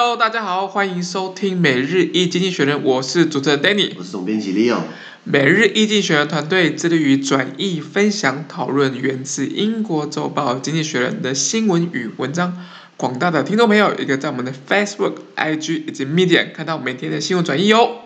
Hello，大家好，欢迎收听每日一经济学人，我是主持人 Danny，我是总编辑 Leo。每日一经济学人团队致力于转译、分享、讨论源自英国周报《经济学人》的新闻与文章。广大的听众朋友，也可以在我们的 Facebook、IG 以及 Medium 看到每天的新闻转译哦。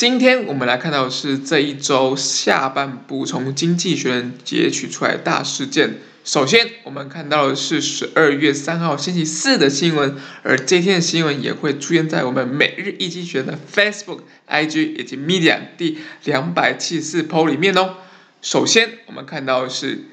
今天我们来看到的是这一周下半部从《经济学人》截取出来大事件。首先，我们看到的是十二月三号星期四的新闻，而这天的新闻也会出现在我们每日一经济学的 Facebook、IG 以及 Media 第两百七十四 po 里面哦。首先，我们看到的是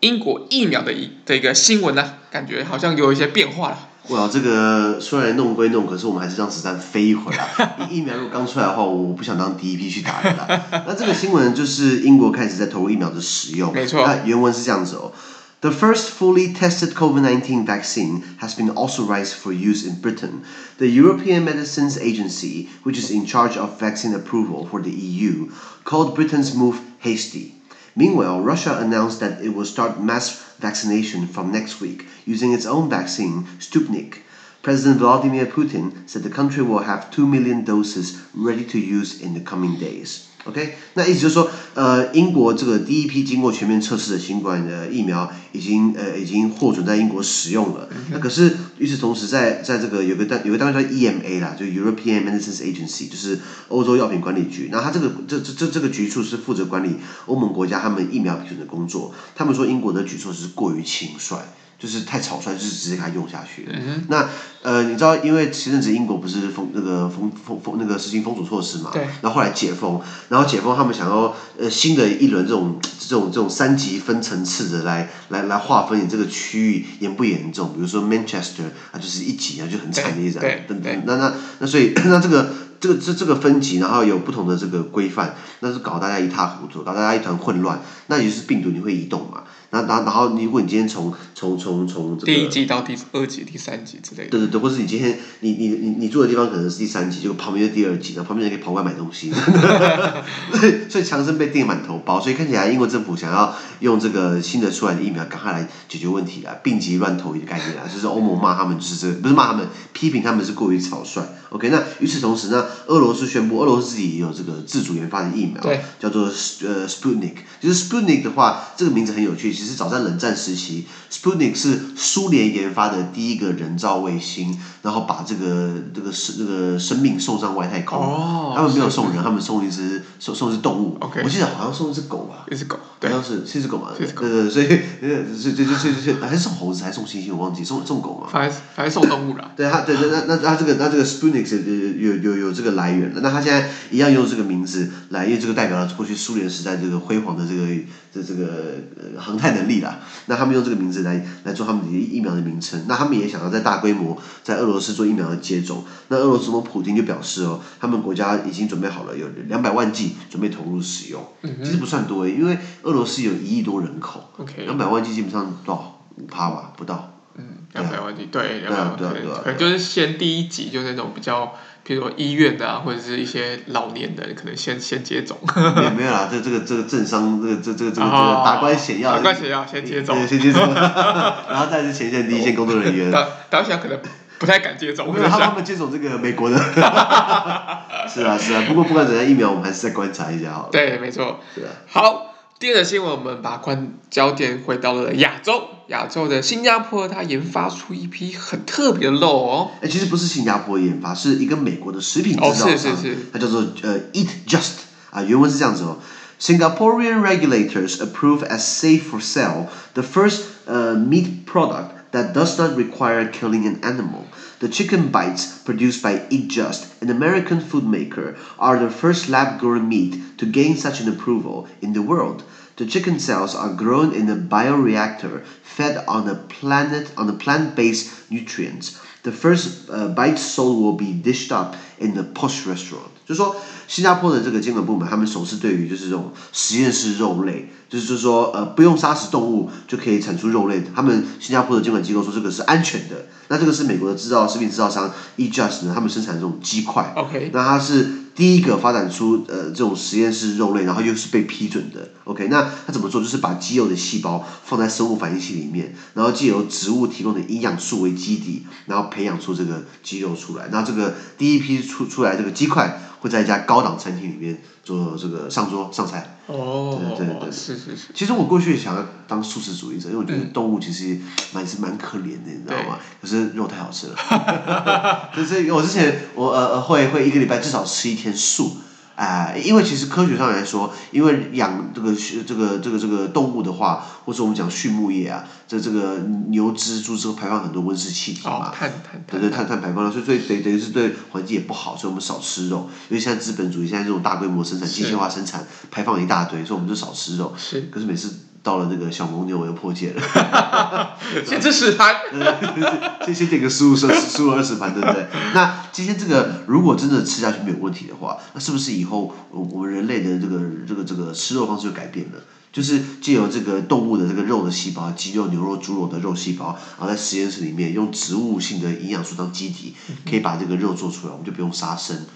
英国疫苗的一的一个新闻呢、啊，感觉好像有一些变化了。哇，这个虽然弄归弄，可是我们还是让子弹飞一会儿。疫苗如果刚出来的话，我不想当第一批去打的啦。那这个新闻就是英国开始在投入疫苗的使用。没错。那原文是这样子哦：The first fully tested COVID-19 vaccine has been authorized for use in Britain. The European Medicines Agency, which is in charge of vaccine approval for the EU, called Britain's move hasty. Meanwhile, Russia announced that it will start mass vaccination from next week using its own vaccine, Sputnik. President Vladimir Putin said the country will have 2 million doses ready to use in the coming days. OK，那意思就是说，呃，英国这个第一批经过全面测试的新冠的疫苗已经呃已经获准在英国使用了。嗯、那可是与此同时在，在在这个有个单有个单位叫 EMA 啦，就 European Medicines Agency，就是欧洲药品管理局。那它这个这这这这个局处是负责管理欧盟国家他们疫苗批准的工作。他们说英国的举措是过于轻率。就是太草率，就是直接给它用下去。嗯、那呃，你知道，因为前阵子英国不是封那个封封封那个实行封锁措施嘛？对。然后后来解封，然后解封，他们想要呃新的一轮这种这种这种三级分层次的来来来划分你这个区域严不严重？比如说 Manchester 啊，就是一级啊，就很惨的一种等等。那那那所以那这个这个这这个分级，然后有不同的这个规范，那是搞大家一塌糊涂，搞大家一团混乱。那也就是病毒你会移动嘛？那然后然后，如果你今天从从从从这个第一季到第二季、第三季之类的，对对对，或是你今天你你你你住的地方可能是第三季，结果旁边是第二季，然后旁边人可以跑过来买东西，所以强生被订满头包，所以看起来英国政府想要用这个新的出来的疫苗赶快来解决问题啊，病急乱投医的概念啊，就是欧盟骂他们就是这个，不是骂他们，批评他们是过于草率。OK，那与此同时呢，俄罗斯宣布俄罗斯自己也有这个自主研发的疫苗，对叫做呃 Sputnik，就是 Sputnik 的话，这个名字很有趣。其实早在冷战时期，Sputnik 是苏联研发的第一个人造卫星，然后把这个这个生这个生命送上外太空。哦。他们没有送人，他们送一只送送一只动物。OK。我记得好像送一只狗吧。一只狗。好像是是一只狗嘛。对对对，所以 呃，所以就就就就还是送猴子还是送猩猩，我忘记送送狗嘛。反正反正送动物了。对他对对那那那这个那这个 Sputnik 有有有有这个来源的，那他现在一样用这个名字来，因为这个代表了过去苏联时代这个辉煌的这个这这个呃航太能力啦。那他们用这个名字来来做他们的疫苗的名称，那他们也想要在大规模在俄罗斯做疫苗的接种。那俄罗斯总统普京就表示哦，他们国家已经准备好了，有两百万剂准备投入使用。嗯。其实不算多诶，因为俄罗斯有一亿多人口。两百万剂基本上多少？五趴吧，不到。嗯，两百万剂，对，两百万剂，对，可能就是先第一级，就是那种比较。比如说医院的啊，或者是一些老年的，可能先先接种。也没有啦，这这个这个政商，这个这这个这个达官显要，达官显要先接种，先接种，然后再是前线第一线工作人员。当当下可能不太敢接种，因为他们接种这个美国的。是啊是啊，不过不管怎样，疫苗我们还是再观察一下好了。对，没错。是啊。好。第二个新闻，我们把关焦点回到了亚洲，亚洲的新加坡，它研发出一批很特别的肉哦。哎，其实不是新加坡研发，是一个美国的食品制造商，哦、是是是它叫做呃 Eat Just 啊，原文是这样子哦。Singaporean regulators approve as safe for sale the first 呃 meat product that does not require killing an animal. The chicken bites produced by Eat Just, an American food maker, are the first lab-grown meat to gain such an approval in the world. The chicken cells are grown in a bioreactor fed on a planet on a plant-based nutrients. The first uh, bite sold will be dished up in the posh restaurant. 就说新加坡的这个监管部门，他们首次对于就是这种实验室肉类，就是就是说呃不用杀死动物就可以产出肉类，他们新加坡的监管机构说这个是安全的。那这个是美国的制造食品制造商 E-Just 呢，他们生产这种鸡块。OK。那它是第一个发展出呃这种实验室肉类，然后又是被批准的。OK。那它怎么做？就是把肌肉的细胞放在生物反应器里面，然后借由植物提供的营养素为基底，然后培养出这个肌肉出来。那这个第一批出出来这个鸡块。会在一家高档餐厅里面做这个上桌上菜。哦，对对对，是是是。其实我过去想要当素食主义者，因为我觉得动物其实蛮是蛮可怜的，你知道吗？可是肉太好吃了。就是我之前我呃呃会会一个礼拜至少吃一天素。哎、呃，因为其实科学上来说，因为养这个这个这个这个动物的话，或者我们讲畜牧业啊，这这个牛只猪只排放很多温室气体嘛，碳碳对对碳碳排放，所以对等等于是对环境也不好，所以我们少吃肉。因为现在资本主义现在这种大规模生产、机械化生产，排放一大堆，所以我们就少吃肉。是。可是每次。到了那个小蒙牛，我又破戒了。先吃十盘。先先点个十五十十五二十盘，对不对？那今天这个如果真的吃下去没有问题的话，那是不是以后我们人类的这个这个这个吃肉方式就改变了？就是借由这个动物的这个肉的细胞，鸡肉、牛肉、猪肉的肉细胞，然后在实验室里面用植物性的营养素当基底，可以把这个肉做出来，我们就不用杀生。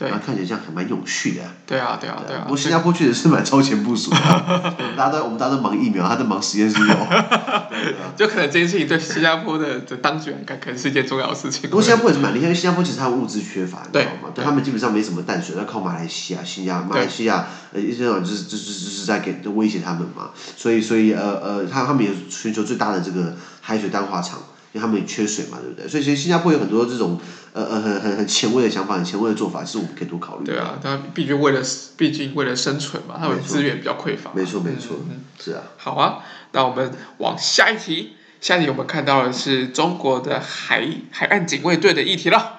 对，看起来这样还蛮有趣的。对啊，对啊，对啊。不过新加坡确实是蛮超前部署的。大家都我们大家都忙疫苗，他在忙实验室肉。就可能这件事情对新加坡的的当局来看，可能是一件重要的事情。不过新加坡也是蛮厉害，因为新加坡其实他们物资缺乏，你知道吗？对他们基本上没什么淡水，要靠马来西亚、新加马来西亚，呃，一些人就是就是就是在给威胁他们嘛。所以所以呃呃，他他们也是全球最大的这个海水淡化厂。因为他们也缺水嘛，对不对？所以其实新加坡有很多这种呃呃很很很前卫的想法，很前卫的做法，其实我们可以多考虑。对啊，他毕竟为了毕竟为了生存嘛，他们资源比较匮乏。没错没错，是啊。好啊，那我们往下一题，下一题我们看到的是中国的海海岸警卫队的议题了。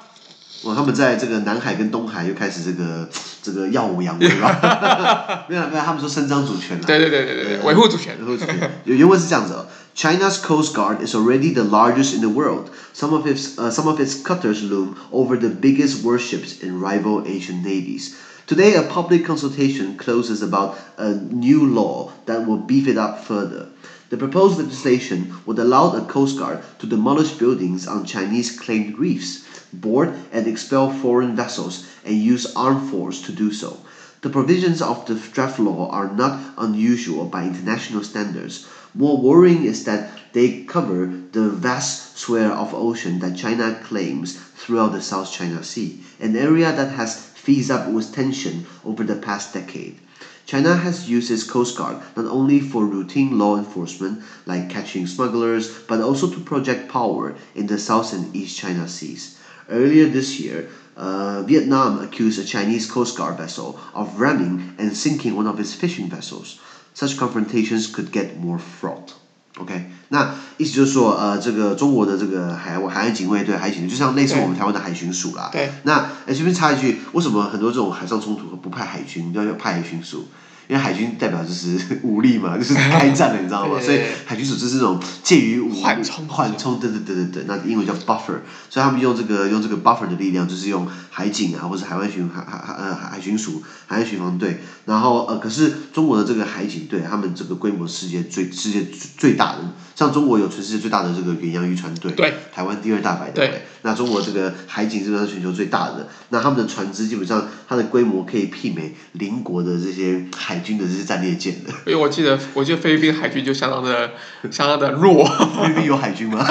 哇，他们在这个南海跟东海又开始这个这个耀武扬威了。没有没有，他们说伸张主权了。对对对对对，维护主权。维护主权。有原文是这样子哦。China's coast guard is already the largest in the world. Some of its, uh, some of its cutters loom over the biggest warships in rival Asian navies. Today, a public consultation closes about a new law that will beef it up further. The proposed legislation would allow the Coast Guard to demolish buildings on Chinese claimed reefs, board and expel foreign vessels, and use armed force to do so. The provisions of the draft law are not unusual by international standards. More worrying is that they cover the vast swathe of ocean that China claims throughout the South China Sea, an area that has fizzed up with tension over the past decade. China has used its Coast Guard not only for routine law enforcement, like catching smugglers, but also to project power in the South and East China Seas. Earlier this year, uh, Vietnam accused a Chinese Coast Guard vessel of ramming and sinking one of its fishing vessels. Such confrontations could get more fraught. OK，那意思就是说，呃，这个中国的这个海海岸警卫队、海警，就像类似我们台湾的海巡署啦。对。那哎，这边插一句，为什么很多这种海上冲突不派海军，要要派海巡署？因为海军代表就是 武力嘛，就是开战了，你知道吗？所以海军组织是这种介于缓冲，缓冲，对对对对对，那英文叫 buffer，所以他们用这个用这个 buffer 的力量，就是用海警啊，或者海外巡海海海呃海巡署、海岸巡防队，然后呃，可是中国的这个海警队，他们这个规模世界最世界最大的，像中国有全世界最大的这个远洋渔船队，对，台湾第二大白的，对，那中国这个海警基本上是全球最大的，那他们的船只基本上它的规模可以媲美邻国的这些海。军的这些战列舰的，因为我记得，我记得菲律宾海军就相当的，相当的弱。菲律宾有海军吗？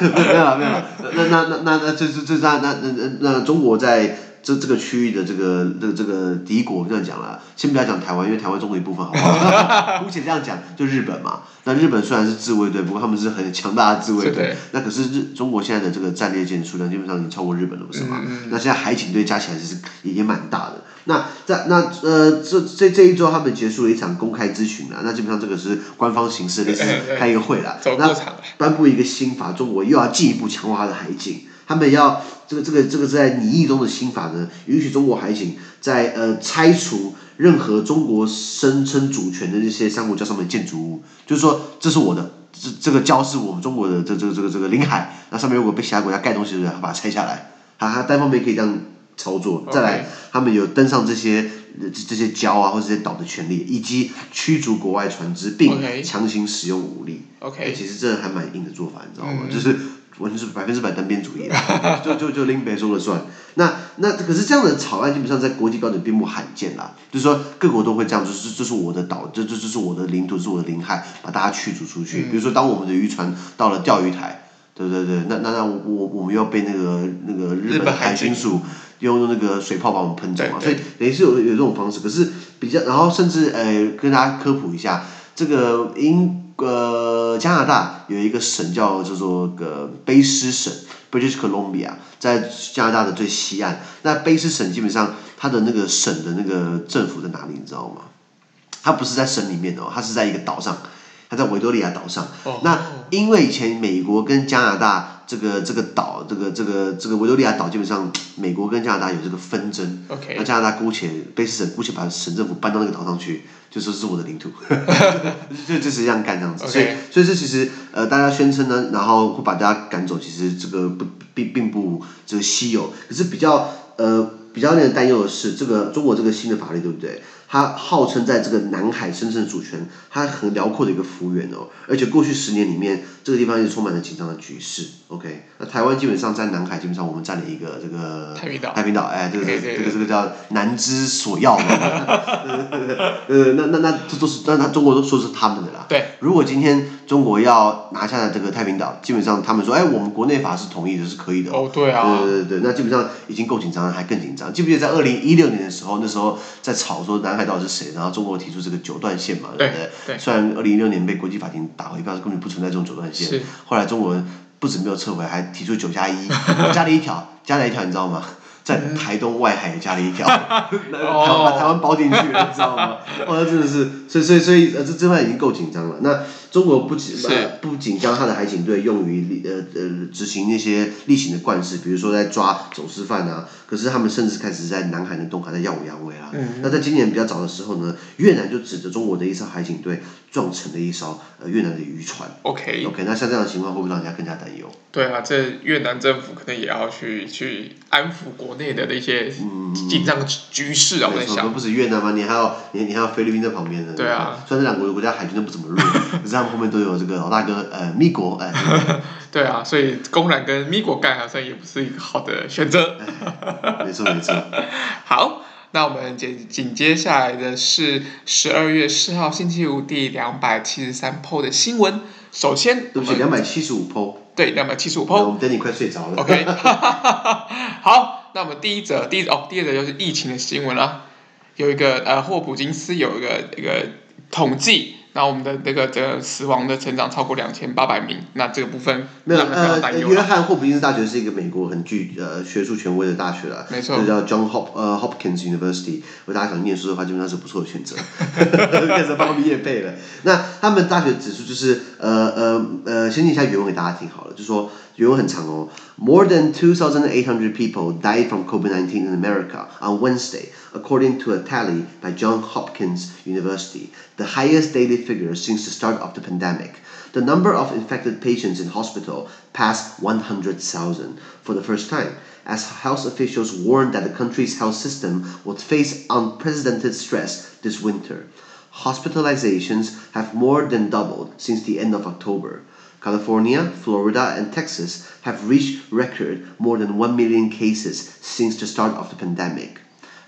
没有了，没有了。那那那那那这这这那那那那中国在。这这个区域的这个这个这个敌国这样讲了，先不要讲台湾，因为台湾中国一部分，好不好？姑且这样讲，就日本嘛。那日本虽然是自卫队，不过他们是很强大的自卫队。那可是日中国现在的这个战列舰数量基本上已经超过日本了，不是吗？那现在海警队加起来其实也也蛮大的。那在那呃这这这一周他们结束了一场公开咨询了，那基本上这个是官方形式，类似开一个会了。那颁布一个新法，中国又要进一步强化它的海警。他们要这个这个这个在拟议中的新法呢，允许中国海警在呃拆除任何中国声称主权的那些珊瑚礁上面建筑物，就是说这是我的，这这个礁是我们中国的这这个这个这个领海，那上面如果被其他国家盖东西的人，把它拆下来，啊，它单方面可以这样操作。再来，他们有登上这些这些礁啊或者这些岛的权利，以及驱逐国外船只并强行使用武力。OK，其实这还蛮硬的做法，你知道吗？就是。完全是百分之百单边主义，就就就林北说了算。那那可是这样的草案基本上在国际标准并不罕见啦，就是说各国都会这样，就是这是我的岛，这这这是我的领土，是我的领海，把大家驱逐出去。比如说，当我们的渔船到了钓鱼台，对对对，那那那我我我们要被那个那个日本海军署用用那个水炮把我们喷走嘛，所以等于是有有这种方式。可是比较，然后甚至呃跟大家科普一下，这个英。呃，加拿大有一个省叫叫做个卑诗省 （British Columbia），在加拿大的最西岸。那卑诗省基本上它的那个省的那个政府在哪里，你知道吗？它不是在省里面哦，它是在一个岛上，它在维多利亚岛上。Oh. 那因为以前美国跟加拿大这个这个岛，这个这个这个维多利亚岛基本上美国跟加拿大有这个纷争。那加拿大姑且卑诗省姑且把省政府搬到那个岛上去。就说是我的领土，就就是这样干这样子，所以所以这其实呃大家宣称呢，然后会把大家赶走，其实这个不并并不这个稀有，可是比较呃比较令人担忧的是，这个中国这个新的法律对不对？它号称在这个南海深深的主权，它很辽阔的一个幅员哦，而且过去十年里面，这个地方也充满了紧张的局势。OK，那台湾基本上在南海，基本上我们占了一个这个太平岛，太平岛，哎，这个 这个这个叫南之所要嘛，呃，那那那这都是那那中国都说是他们的啦。对，如果今天中国要拿下这个太平岛，基本上他们说，哎，我们国内法是同意的，是可以的。哦，对啊。对对对，那基本上已经够紧张了，还更紧张。记不记得在二零一六年的时候，那时候在吵说南海。到底是谁？然后中国提出这个九段线嘛，对不对？对。虽然二零一六年被国际法庭打回，表示根本不存在这种九段线。是。后来中国人不止没有撤回，还提出九加一，加了一条，加了一条，你知道吗？在台东外海也加了一条，把台湾包进去了，你知道吗？哦，那真的是，所以所以所以呃，这这块已经够紧张了。那中国不仅是不仅将他的海警队用于呃呃执行那些例行的惯事，比如说在抓走私犯啊，可是他们甚至开始在南海的东海在耀武扬威啊。嗯。那在今年比较早的时候呢，越南就指着中国的一艘海警队撞沉了一艘呃越南的渔船。OK。OK，那像这样的情况会不会让人家更加担忧？对啊，这越南政府可能也要去去安抚国内的那些紧张局势啊，我在想。不止越南吗？你还有你你还有菲律宾在旁边呢。对啊。虽然这两国的国家海军都不怎么弱，可是后面都有这个老大哥呃米国哎。对啊，所以公然跟米国干好像也不是一个好的选择。没 错没错。好，那我们紧紧接下来的是十二月四号星期五第两百七十三 PO 的新闻。首先，对不起，两百七十五 PO。对，两百七十五 PO。我们等你快睡着了。OK。好，那我们第一则，第一哦，第二则就是疫情的新闻了。有一个呃，霍普金斯有一个一个统计。那我们的那个这个死亡的成长超过两千八百名，那这个部分没有呃，约翰霍普金斯大学是一个美国很具呃学术权威的大学了，没错，叫 John Hop 呃 Hopkins University，如果大家想念书的话，基本上是不错的选择，开始帮我们业配了。那他们大学指数就是呃呃呃，先念一下原文给大家听好了，就说。原文很长哦。More than 2,800 people died from COVID-19 in America on Wednesday, according to a tally by Johns Hopkins University, the highest daily figure since the start of the pandemic. The number of infected patients in hospital passed 100,000 for the first time, as health officials warned that the country's health system would face unprecedented stress this winter. Hospitalizations have more than doubled since the end of October. California, Florida, and Texas have reached record more than 1 million cases since the start of the pandemic.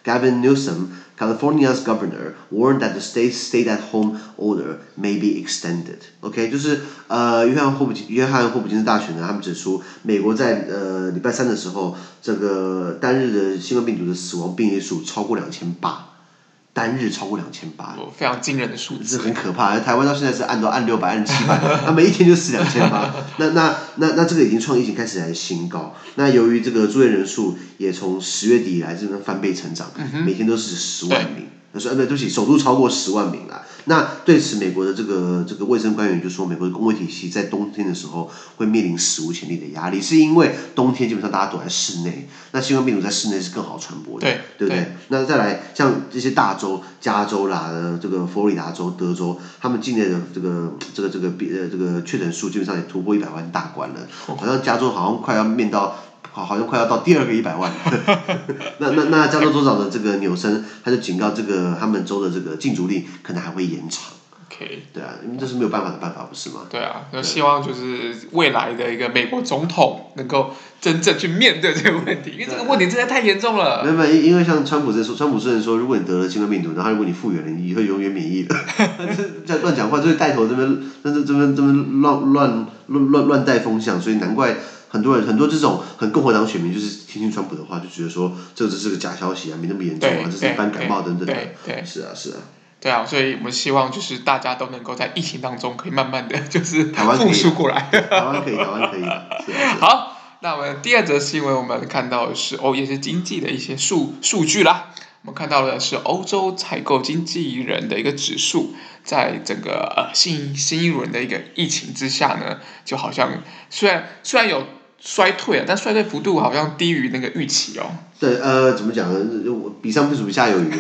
Gavin Newsom, California's governor, warned that the state's stay-at-home order may be extended. OK，就是呃，约翰霍普金约翰霍普金斯大学呢，他们指出，美国在呃礼拜三的时候，这个单日的新冠病毒的死亡病例数超过两千八。 单日超过两千八，非常惊人的数字，是很可怕。台湾到现在是按都按六百、按七百，那每一天就死两千八。那那那那这个已经创疫情开始来的新高。那由于这个住院人数也从十月底以来这边翻倍成长，每天都是十万名。他说哎，对不起，首度超过十万名了。那对此，美国的这个这个卫生官员就说，美国的公卫体系在冬天的时候会面临史无前例的压力，是因为冬天基本上大家躲在室内，那新冠病毒在室内是更好传播的，对，对不对？对那再来像这些大州，加州啦，这个佛罗里达州、德州，他们境内的这个这个这个比呃这个确诊数基本上也突破一百万大关了，好像加州好像快要面到。好，好像快要到第二个一百万了。那那那加州州长的这个纽森，他就警告这个他们州的这个禁足令可能还会延长。OK，对啊，因为这是没有办法的办法，不是吗？对啊，那希望就是未来的一个美国总统能够真正去面对这个问题，因为这个问题真的太严重了。没有没有，因为像川普在说，川普虽然说，如果你得了新冠病毒，然后如果你复原了，你以后永远免疫了，这在乱讲话，就是带头这边，这这这边这边乱乱乱乱乱带风向，所以难怪很多人很多这种很共和党选民就是听听川普的话，就觉得说这只是个假消息啊，没那么严重啊，这是一般感冒等等的。对对，是啊是啊。对啊，所以我们希望就是大家都能够在疫情当中可以慢慢的 就是复苏过来。台湾可以，台湾可以。好，那我们第二则新闻，我们看到的是哦，也是经济的一些数数据啦。我们看到的是欧洲采购经纪人的一个指数，在整个呃新新一轮的一个疫情之下呢，就好像虽然虽然有。衰退啊，但衰退幅度好像低于那个预期哦。对，呃，怎么讲呢？比上不足，下有余。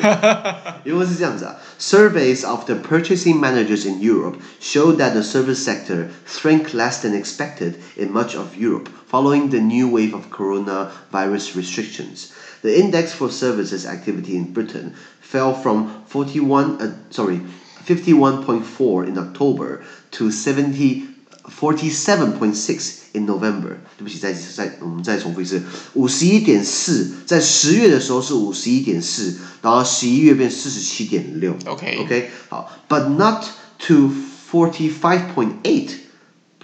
因为是这样子啊，Surveys of the purchasing managers in Europe show that the service sector shrank less than expected in much of Europe following the new wave of coronavirus restrictions. The index for services activity in Britain fell from forty-one, uh, sorry, fifty-one point four in October to seventy, forty-seven point six. In November，对不起，再再我们再重复一次，五十一点四，在十月的时候是五十一点四，然后十一月变四十七点六。OK OK，好，but not to forty five point eight，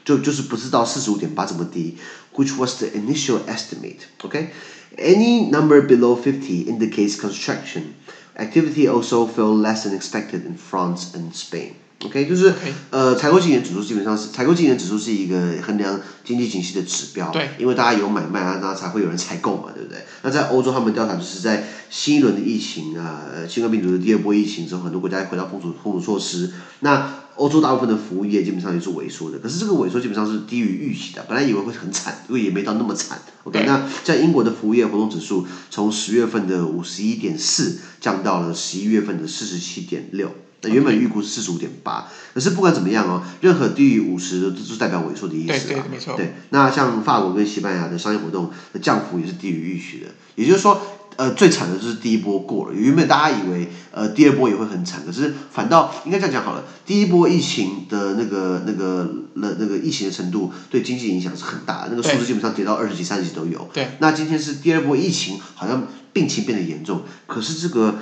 就就是不是到四十五点八这么低，which was the initial estimate。OK，any number below fifty indicates contraction. Activity also fell less than expected in France and Spain. OK，就是 Okay. 呃，采购经理指数基本上是采购经理指数是一个衡量经济景气的指标，对，因为大家有买卖啊，那才会有人采购嘛，对不对？那在欧洲，他们调查就是在新一轮的疫情啊，新冠病毒的第二波疫情之后，很多国家回到封锁封锁措施，那欧洲大部分的服务业基本上也是萎缩的，可是这个萎缩基本上是低于预期的，本来以为会很惨，因为也没到那么惨。OK，那在英国的服务业活动指数从十月份的五十一点四降到了十一月份的四十七点六。那原本预估是四十五点八，可是不管怎么样哦，任何低于五十的都是代表萎缩的意思啊。对对，没错。对，那像法国跟西班牙的商业活动的降幅也是低于预期的，也就是说，呃，最惨的就是第一波过了。原本大家以为呃第二波也会很惨，可是反倒应该这样讲好了，第一波疫情的那个那个那那个疫情的程度对经济影响是很大的，那个数字基本上跌到二十几、三十几都有。对。那今天是第二波疫情，好像病情变得严重，可是这个。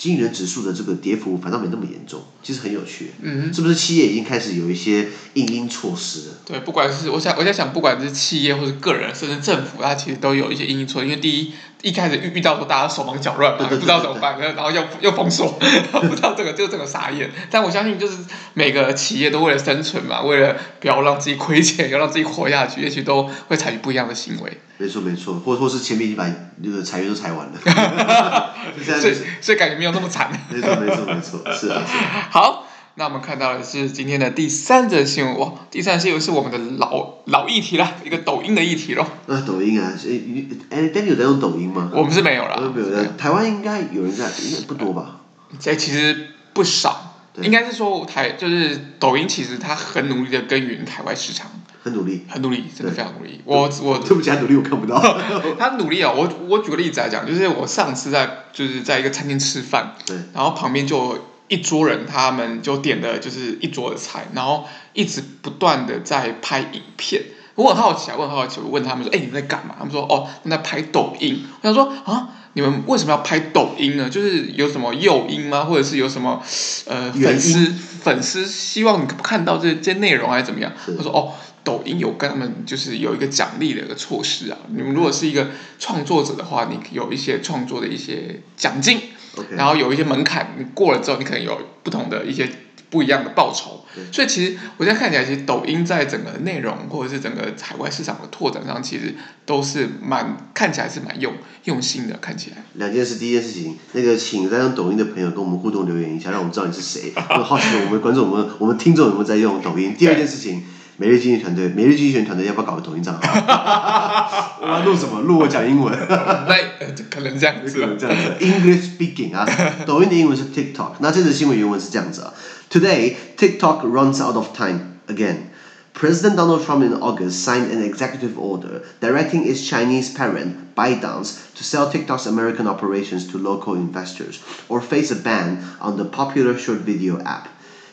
经营人指数的这个跌幅反倒没那么严重，其实很有趣，嗯，是不是企业已经开始有一些因应措施了？对，不管是我想我在想，不管是企业或是个人，甚至政府，它其实都有一些因应措施。因为第一，一开始遇遇到说大家手忙脚乱嘛，不知道怎么办，然后又又封锁，不知道这个就这个傻眼。但我相信，就是每个企业都为了生存嘛，为了不要让自己亏钱，要让自己活下去，也许都会采取不一样的行为。没错没错，或或是前面已经把那个裁员都裁完了，所以所以感觉没有那么惨。没错没错没错，是啊是啊。好，那我们看到的是今天的第三则新闻哇，第三则新闻是我们的老老议题了，一个抖音的议题喽。啊，抖音啊，哎，Danny 有在用抖音吗？我们是没有啦，没有在。台湾应该有人在，应该不多吧？这其实不少，对应该是说台就是抖音，其实它很努力的耕耘台湾市场。很努力，很努力，真的非常努力。我我对不起，他努力我看不到。他努力啊！我我举个例子来讲，就是我上次在就是在一个餐厅吃饭，对，然后旁边就一桌人，他们就点的就是一桌的菜，然后一直不断的在拍影片。我很好奇啊，我很好奇，我问他们说：“哎，你们在干嘛？”他们说：“哦，他们在拍抖音。”我想说啊，你们为什么要拍抖音呢？就是有什么诱因吗？或者是有什么呃粉丝粉丝希望你看到这这些内容还是怎么样？他说：“哦。”抖音有跟他们就是有一个奖励的一个措施啊，你们如果是一个创作者的话，你有一些创作的一些奖金，Okay. 然后有一些门槛，你过了之后，你可能有不同的一些不一样的报酬。所以其实我现在看起来，其实抖音在整个内容或者是整个海外市场的拓展上，其实都是蛮看起来是蛮用用心的。看起来两件事，第一件事情，那个请在用抖音的朋友跟我们互动留言一下，让我们知道你是谁。我好奇我们观众、我们我们听众有没有在用抖音？第二件事情。每日经济团队，每日经济学团队要不要搞个抖音账号？我要录什么？录我讲英文。对，可能这样子。可能这样子。English speaking 啊，抖音的英文是 TikTok。那这则新闻原文是这样子啊。Today, TikTok runs out of time again. President Donald Trump in August signed an executive order directing its Chinese parent, ByteDance, to sell TikTok's American operations to local investors or face a ban on the popular short video app.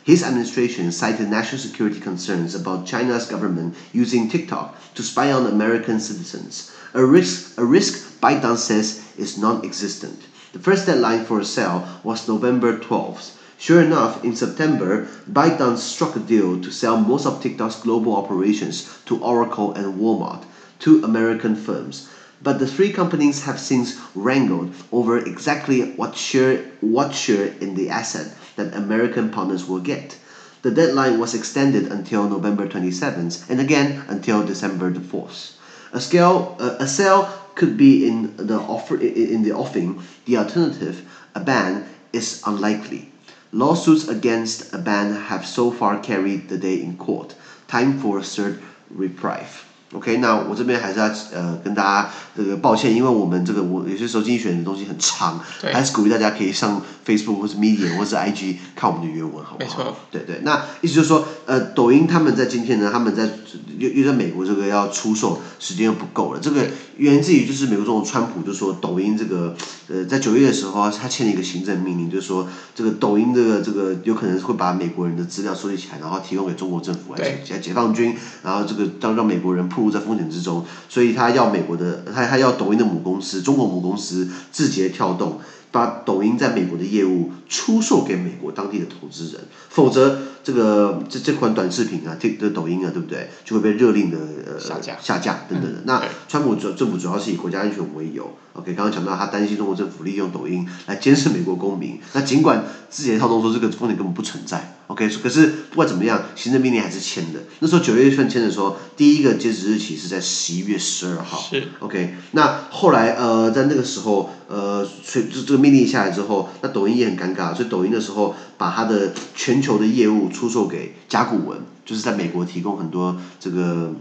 His administration cited national security concerns about China's government using TikTok to spy on American citizens, a risk, a risk ByteDance says is non existent. The first deadline for a sale was November 12th. Sure enough, in September, ByteDance struck a deal to sell most of TikTok's global operations to Oracle and Walmart, two American firms. But the three companies have since wrangled over exactly what share, what share in the asset that American partners will get. The deadline was extended until November 27th and again until December the 4th. A, scale, uh, a sale could be in the offer in the offing. The alternative, a ban, is unlikely. Lawsuits against a ban have so far carried the day in court. Time for a third reprieve. OK，那我这边还是要呃跟大家这个抱歉，因为我们这个我有些时候经济学的东西很长，还是鼓励大家可以上 Facebook 或是 Medium 或是 IG 看我们的原文，好不好？对对，那意思就是说，呃，抖音他们在今天呢，他们在又又在美国这个要出售，时间又不够了。这个源自于就是美国总统川普就说，抖音这个呃在九月的时候，他签了一个行政命令，就是说这个抖音这个这个有可能会把美国人的资料收集起来，然后提供给中国政府来解解放军，然后这个让让美国人。暴露在风险之中，所以他要美国的，他他要抖音的母公司，中国母公司字节跳动，把抖音在美国的业务出售给美国当地的投资人，否则这个这这款短视频啊，这的抖音啊，对不对？就会被勒令的呃下架下架等等的。嗯、那川普主政府主要是以国家安全为由，OK，刚刚讲到他担心中国政府利用抖音来监视美国公民。那尽管字节跳动说这个风险根本不存在。OK，可是不管怎么样，行政命令还是签的。那时候九月份签的时候，第一个截止日期是在十一月十二号。是。OK，那后来呃，在那个时候呃，所以这这个命令下来之后，那抖音也很尴尬，所以抖音的时候把它的全球的业务出售给甲骨文，就是在美国提供很多这个。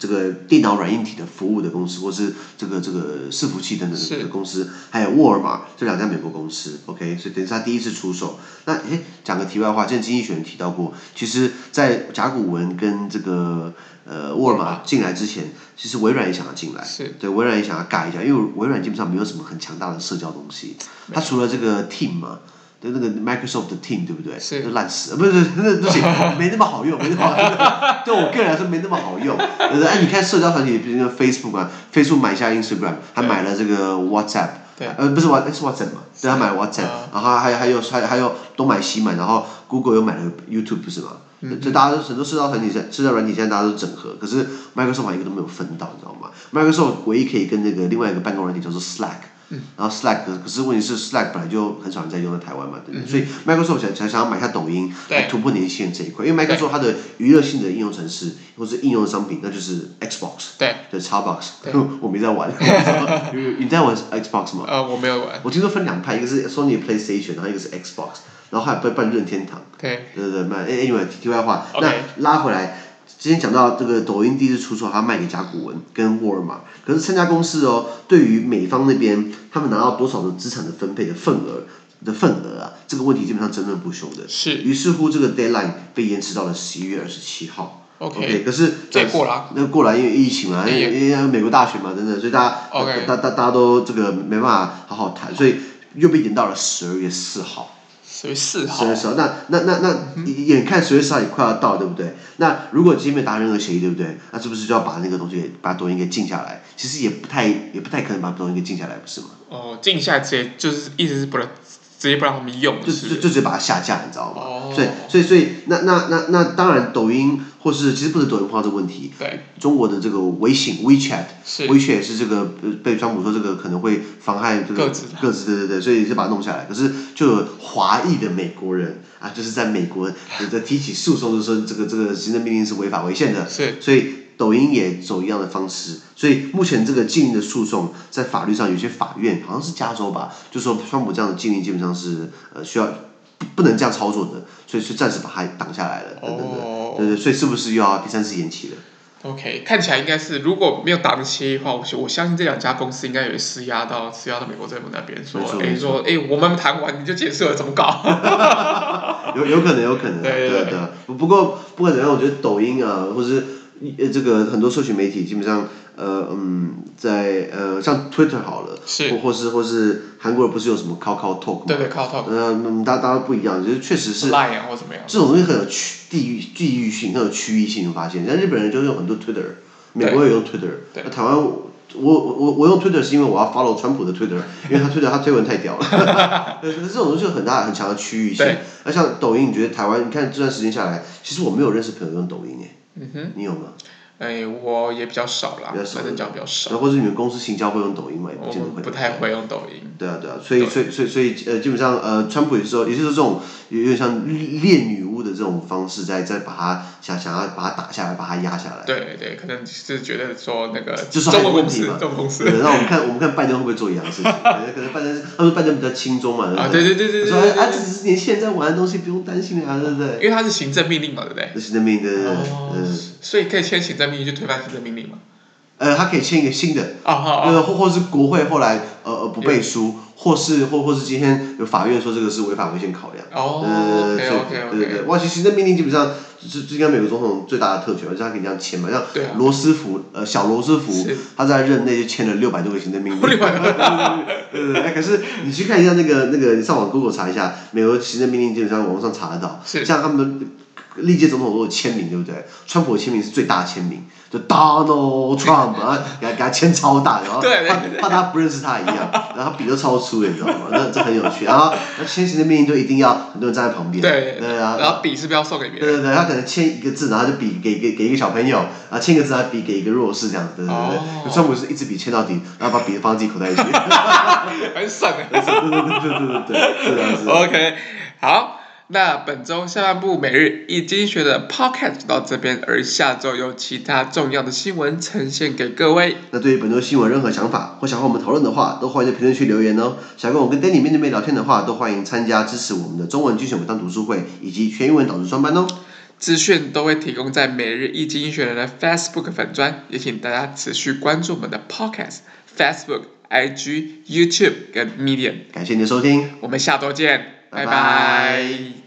这个电脑软硬体的服务的公司，或是这个这个伺服器等等的公司，还有沃尔玛这两家美国公司，OK，所以等于是他第一次出手。那诶，讲个题外话，之前经济学人提到过，其实，在甲骨文跟这个呃沃尔玛进来之前，其实微软也想要进来，对，微软也想要改一下，因为微软基本上没有什么很强大的社交东西，它除了这个 Team 嘛。对那个 Microsoft 的 Team 对不对？是。都烂死了，不是，那对不行，没那么好用，没那么好用。对我个人来说没那么好用。哎，你看社交团体，比如说 Facebook 啊，Facebook 买下 Instagram，还买了这个 WhatsApp。对。呃，不是 What，是 WhatsApp 嘛？对，他买了 WhatsApp，然后还有还有还还有东买西买，然后 Google 又买了 YouTube，不是吗？嗯。就大家都很多社交团体在社交软体现在大家都整合，可是 Microsoft 一个都没有分到，你知道吗？Microsoft 唯一可以跟那个另外一个办公软体叫做 Slack。嗯、然后 Slack，可是问题是 Slack 本来就很少人在用在台湾嘛，对不对？嗯、所以 Microsoft 想想想要买下抖音，来突破年限这一块，因为 Microsoft 它的娱乐性的应用程式或是应用商品，那就是 Xbox，对，对，Xbox，我没在玩，你在玩 Xbox 吗？呃，我没有玩。我听说分两派，一个是 Sony PlayStation，然后一个是 Xbox，然后还有办任天堂，对，对对对，卖。Anyway，题外话，那拉回来。之前讲到这个抖音第一次出售，它卖给甲骨文跟沃尔玛，可是三家公司哦，对于美方那边他们拿到多少的资产的分配的份额的份额啊，这个问题基本上争论不休的。是。于是乎，这个 deadline 被延迟到了十一月二十七号。OK, okay。可是再过来。那过来因为疫情嘛，因为因为美国大选嘛，真的，所以大家 OK，大大大家都这个没办法好好谈，所以又被延到了十二月四号。十月四号，十月四号，那那那那，那眼看十月四号也快要到，对不对？那如果今天没达任何协议，对不对？那是不是就要把那个东西，把抖音给禁下来？其实也不太，也不太可能把抖音给禁下来，不是吗？哦，禁下来直接就是意思是不能。直接不让他们用，就就就直接把它下架，你知道吗？哦、所以所以所以那那那那当然，抖音或是其实不是抖音碰到这个问题，对，中国的这个微信 WeChat，WeChat 是这个被川普说这个可能会妨害这个对对对，所以就把它弄下来。可是就有华裔的美国人啊，就是在美国在提起诉讼，的时候这个这个行政命令是违法违宪的，是，所以。抖音也走一样的方式，所以目前这个禁令的诉讼在法律上，有些法院好像是加州吧，就说川普这样的禁令基本上是呃需要不不能这样操作的，所以是暂时把它挡下来了等等的，哦、对对，所以是不是又要第三次延期了？OK，看起来应该是如果没有达成协议的话，我我相信这两家公司应该有施压到施压到美国政府那边，说哎说哎、欸、我们谈完你就结束了，怎么搞？有有可能有可能，对对对。不过不管怎样，我觉得抖音啊，或者是呃这个很多社群媒体，基本上呃嗯，在呃像 Twitter 好了，是或或是或是韩国人不是有什么 Kakao Talk 吗？对对 Kakao Talk。嗯，大大家不一样，就是确实是。Line 或怎么样？这种东西很有区地域地域性，很有区域性，你发现？像日本人就用很多 Twitter，美国也用 Twitter，那台湾。我我我用 Twitter 是因为我要 follow 川普的 Twitter，因为他 Twitter 他推文太屌了。可是这种东西有很大很强的区域性。那像抖音，你觉得台湾？你看这段时间下来，其实我没有认识朋友用抖音诶。嗯哼。你有吗？哎，我也比较少啦，反正讲比较少。或者你们公司行销会用抖音吗？不见得会。不太会用抖音。对啊对啊，所以所以所以所以呃，基本上呃，川普也是说，也就是这种有点像恋女巫的这种方式，再再把它想想要把它打下来，把它压下来。对对，可能是觉得说那个。就是还有问题嘛？对，那我们看我们看拜登会不会做一样的事情？可能拜登他说拜登比较轻松嘛，对对对对对。说啊，这只是年轻人在玩的东西，不用担心啊，对不对？因为他是行政命令嘛，对不对？行政命令，对对对。所以可以签行政命令就推翻行政命令吗？呃，他可以签一个新的，呃，或或是国会后来呃呃不背书，或是或或是今天有法院说这个是违法违宪考量，呃，对对对，哇，其实行政命令基本上是是应该美国总统最大的特权，就是他可以这样签嘛，像罗斯福，呃，小罗斯福，他在任内就签了六百多个行政命令，对对对，哎，可是你去看一下那个那个，你上网 Google 查一下，美国行政命令基本上网络上查得到，像他们的。历届总统都有签名，对不对？川普的签名是最大的签名，就 Donald Trump，然后给他给他签超大，然后怕怕他不认识他一样，然后他笔都超粗的，你知道吗？那这很有趣。然后那签行政命令就一定要很多人站在旁边，对对啊。然后笔是不要送给别人。对对对，他可能签一个字，然后就笔给给给一个小朋友，啊，签个字，他笔给一个弱势这样子，对对对。川普是一支笔签到底，然后把笔放自己口袋里去，很爽的。对对对对对对对，这样子。OK，好。那本周下半部每日易经济学的 podcast 就到这边，而下周有其他重要的新闻呈现给各位。那对于本周新闻任何想法或想和我们讨论的话，都欢迎在评论区留言哦。想跟我跟 Danny 面对面聊天的话，都欢迎参加支持我们的中文精选文章读书会以及全英文导读专班哦。资讯都会提供在每日易经济学人的 Facebook 粉专，也请大家持续关注我们的 podcast、Facebook、IG、YouTube 跟 Medium。感谢您的收听，我们下周见，拜拜。拜拜。